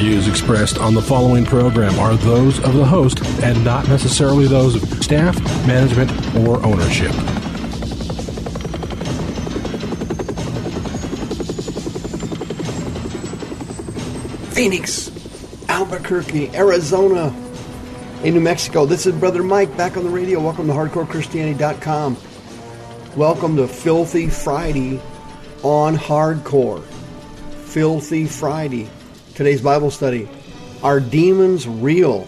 views expressed on the following program are those of the host and not necessarily those of staff, management, or ownership. Phoenix, Albuquerque, Arizona, in New Mexico. This is Brother Mike back on the radio. Welcome to HardcoreChristianity.com. Welcome to Filthy Friday on Hardcore. Filthy Friday. Today's Bible study. Are demons real?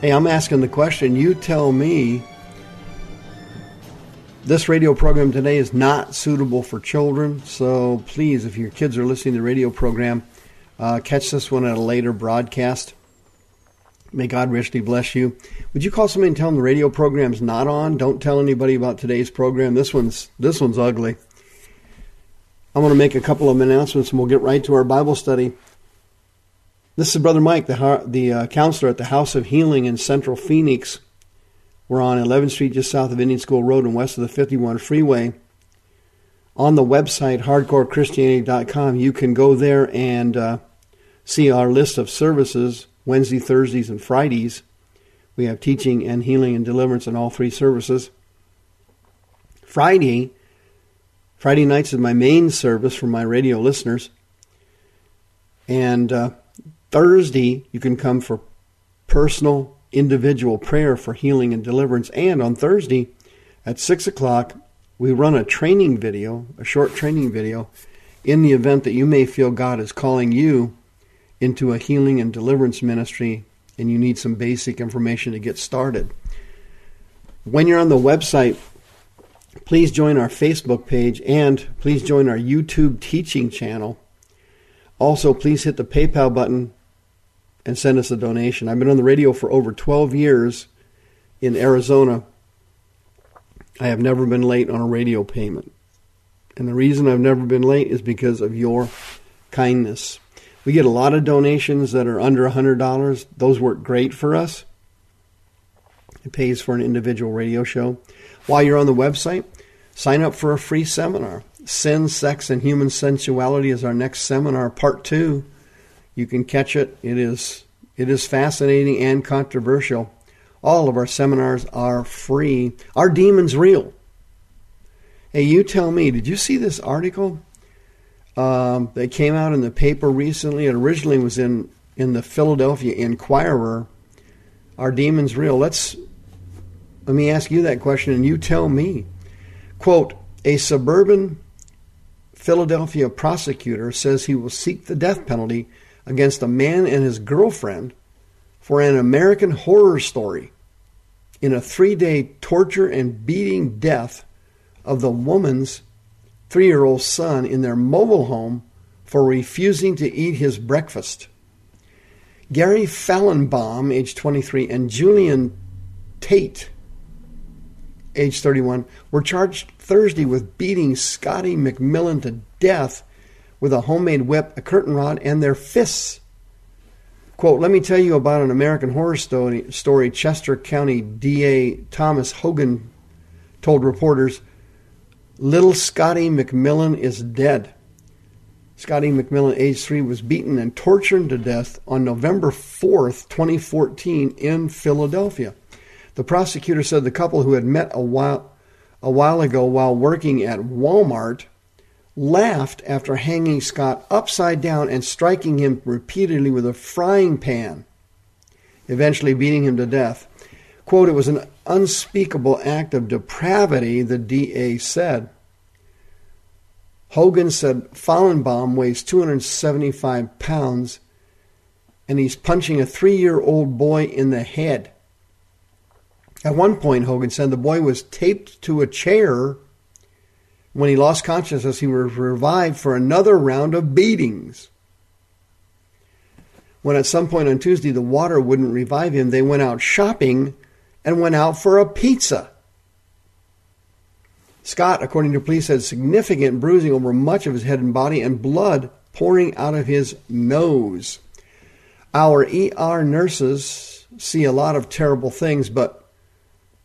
Hey, I'm asking the question. You tell me. This radio program today is not suitable for children, so please, if your kids are listening to the radio program, uh, catch this one at a later broadcast. May God richly bless you. Would you call somebody and tell them the radio program's not on? Don't tell anybody about today's program. This one's this one's ugly. I'm going to make a couple of announcements and we'll get right to our Bible study. This is Brother Mike, the the uh, counselor at the House of Healing in Central Phoenix. We're on 11th Street, just south of Indian School Road and west of the 51 freeway. On the website, hardcorechristianity.com, you can go there and uh, see our list of services Wednesday, Thursdays, and Fridays. We have teaching and healing and deliverance in all three services. Friday, Friday nights is my main service for my radio listeners. And uh, Thursday, you can come for personal individual prayer for healing and deliverance. And on Thursday at 6 o'clock, we run a training video, a short training video, in the event that you may feel God is calling you into a healing and deliverance ministry and you need some basic information to get started. When you're on the website, please join our Facebook page and please join our YouTube teaching channel. Also, please hit the PayPal button and send us a donation. I've been on the radio for over 12 years in Arizona. I have never been late on a radio payment. And the reason I've never been late is because of your kindness. We get a lot of donations that are under $100. Those work great for us. It pays for an individual radio show. While you're on the website, sign up for a free seminar. Sin, Sex, and Human Sensuality is our next seminar, part two. You can catch it. It is it is fascinating and controversial. All of our seminars are free. Are demons real? Hey, you tell me. Did you see this article um, that came out in the paper recently? It originally was in in the Philadelphia Inquirer. Are demons real? Let's let me ask you that question, and you tell me. Quote: A suburban Philadelphia prosecutor says he will seek the death penalty against a man and his girlfriend for an American horror story in a three day torture and beating death of the woman's three year old son in their mobile home for refusing to eat his breakfast. Gary Fallenbaum, age 23, and Julian Tate, age 31, were charged Thursday with beating Scotty McMillan to death with a homemade whip, a curtain rod, and their fists. Quote, let me tell you about an American horror story, story Chester County DA Thomas Hogan told reporters. Little Scotty McMillan is dead. Scotty McMillan, age three, was beaten and tortured to death on November 4th, 2014, in Philadelphia. The prosecutor said the couple who had met a while, a while ago while working at Walmart laughed after hanging Scott upside down and striking him repeatedly with a frying pan, eventually beating him to death. Quote, it was an unspeakable act of depravity, the DA said. Hogan said Fallenbaum weighs 275 pounds and he's punching a three year old boy in the head. At one point, Hogan said the boy was taped to a chair When he lost consciousness, he was revived for another round of beatings. When at some point on Tuesday the water wouldn't revive him, they went out shopping and went out for a pizza. Scott, according to police, had significant bruising over much of his head and body and blood pouring out of his nose. Our ER nurses see a lot of terrible things, but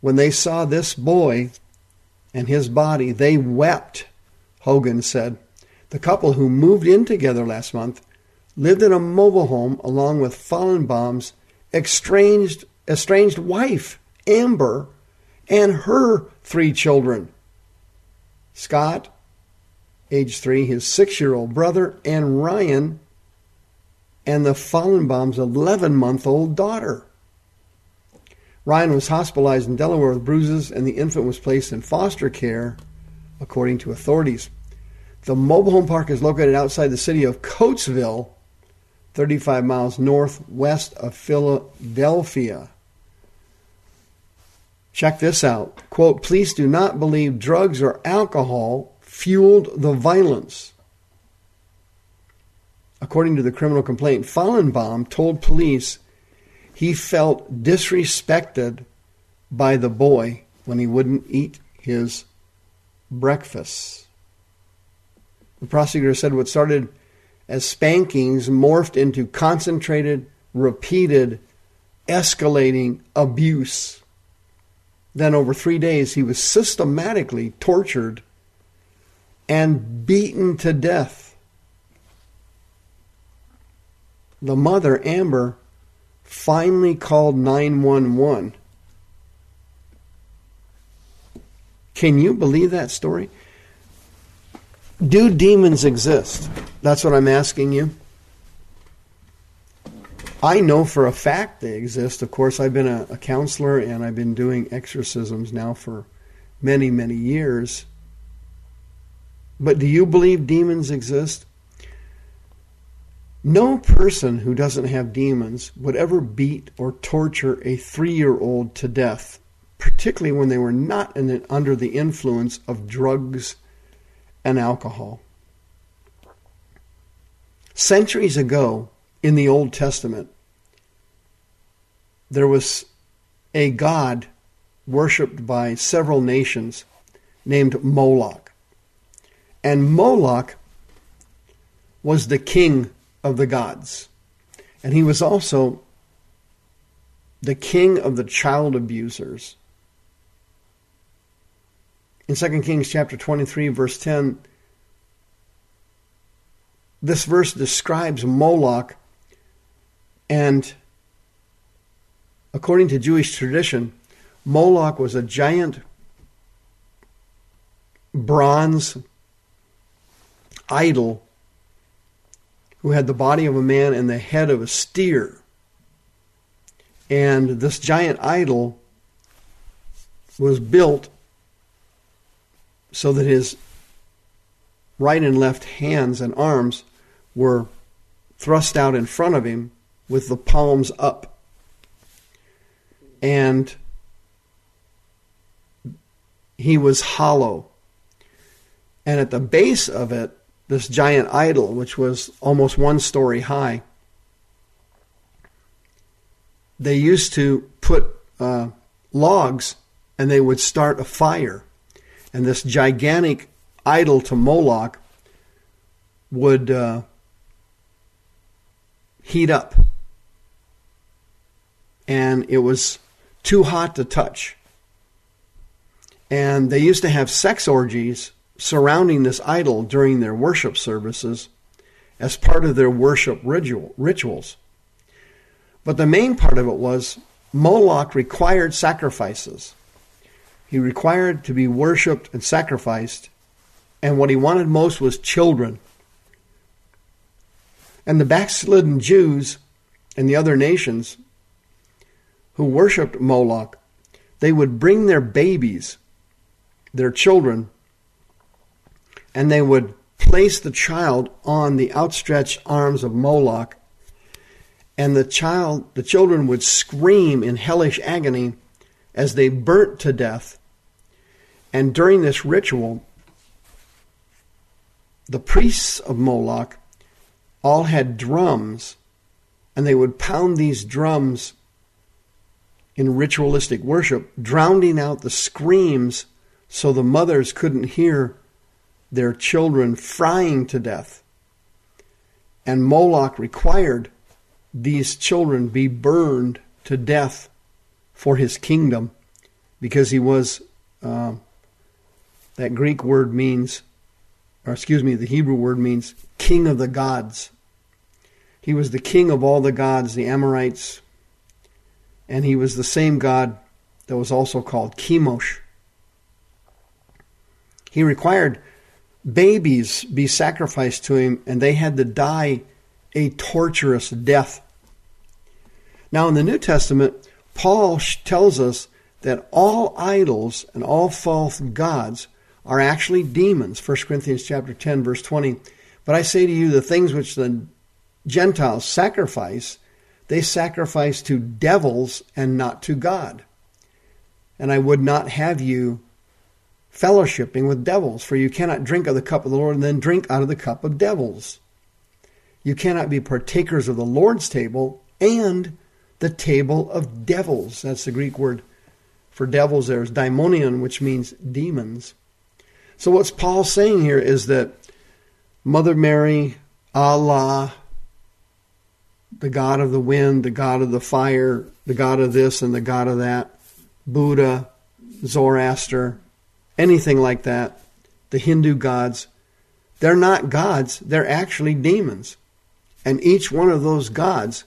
when they saw this boy and his body, they wept, Hogan said. The couple who moved in together last month lived in a mobile home along with Fallenbaum's estranged, estranged wife, Amber, and her three children. Scott, age three, his six year old brother, and Ryan, and the Fallenbaum's 11 month old daughter. Ryan was hospitalized in Delaware with bruises, and the infant was placed in foster care, according to authorities. The mobile home park is located outside the city of Coatesville, 35 miles northwest of Philadelphia. Check this out. Quote, police do not believe drugs or alcohol fueled the violence. According to the criminal complaint, Fallenbaum told police he felt disrespected by the boy when he wouldn't eat his breakfast. The prosecutor said what started as spankings morphed into concentrated, repeated, escalating abuse. Then, over three days, he was systematically tortured and beaten to death. The mother, Amber, finally called 911. Can you believe that story? Do demons exist? That's what I'm asking you. I know for a fact they exist. Of course, I've been a, a, counselor and I've been doing exorcisms now for many, many years. But do you believe demons exist? No person who doesn't have demons would ever beat or torture a three year old to death, particularly when they were not under the influence of drugs and alcohol. Centuries ago in the Old Testament, there was a god worshipped by several nations named Moloch. And Moloch was the king of the gods. And he was also the king of the child abusers. In 2 Kings chapter 23 verse 10 this verse describes Moloch and according to Jewish tradition Moloch was a giant bronze idol who had the body of a man and the head of a steer. And this giant idol was built so that his right and left hands and arms were thrust out in front of him with the palms up. And he was hollow. And at the base of it this giant idol, which was almost one story high. They used to put uh, logs and they would start a fire. And this gigantic idol to Moloch would uh, heat up. And it was too hot to touch. And they used to have sex orgies surrounding this idol during their worship services as part of their worship ritual, rituals. But the main part of it was Moloch required sacrifices. He required to be worshiped and sacrificed, and what he wanted most was children. And the backslidden Jews and the other nations who worshiped Moloch, they would bring their babies, their children, and they would place the child on the outstretched arms of Moloch, and the child, the children would scream in hellish agony as they burnt to death. And during this ritual, the priests of Moloch all had drums, and they would pound these drums in ritualistic worship, drowning out the screams so the mothers couldn't hear their children frying to death. And Moloch required these children be burned to death for his kingdom because he was, uh, that Greek word means, or excuse me, the Hebrew word means king of the gods. He was the king of all the gods, the Amorites, and he was the same God that was also called Chemosh. He required babies be sacrificed to him, and they had to die a torturous death. Now, in the New Testament, Paul tells us that all idols and all false gods are actually demons. 1 Corinthians chapter 10 verse 20. But I say to you the things which the Gentiles sacrifice, they sacrifice to devils and not to God. And I would not have you fellowshipping with devils, for you cannot drink of the cup of the Lord and then drink out of the cup of devils. You cannot be partakers of the Lord's table and the table of devils. That's the Greek word for devils there is daimonion, which means demons. So what's Paul saying here is that Mother Mary, Allah, the God of the wind, the God of the fire, the God of this and the God of that, Buddha, Zoroaster, anything like that, the Hindu gods, they're not gods, they're actually demons. And each one of those gods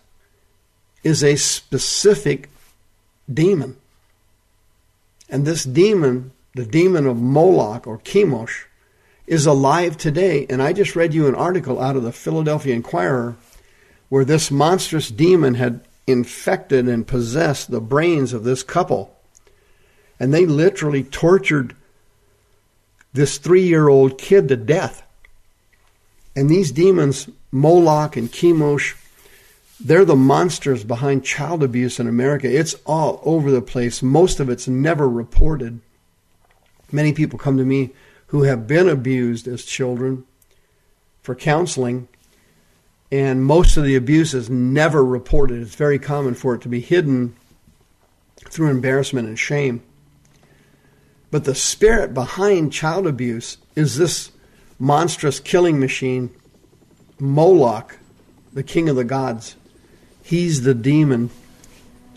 is a specific demon. And this demon, the demon of Moloch or Chemosh, is alive today. And I just read you an article out of the Philadelphia Inquirer where this monstrous demon had infected and possessed the brains of this couple. And they literally tortured this three year old kid to death. And these demons, Moloch and Chemosh, they're the monsters behind child abuse in America. It's all over the place. Most of it's never reported. Many people come to me who have been abused as children for counseling, and most of the abuse is never reported. It's very common for it to be hidden through embarrassment and shame. But the spirit behind child abuse is this monstrous killing machine, Moloch, the king of the gods. He's the demon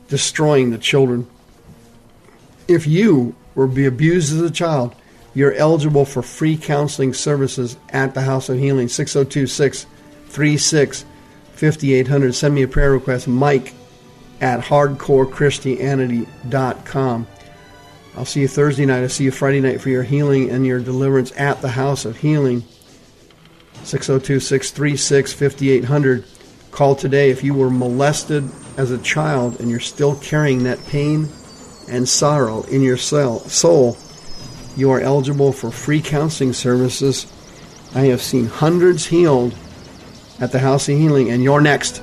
destroying the children. If you were be abused as a child, you're eligible for free counseling services at the House of Healing, 602 636 5800. Send me a prayer request, mike at hardcorechristianity.com. I'll see you Thursday night. I'll see you Friday night for your healing and your deliverance at the House of Healing, 602 636 5800. Call today if you were molested as a child and you're still carrying that pain and sorrow in your soul. You are eligible for free counseling services. I have seen hundreds healed at the House of Healing, and you're next.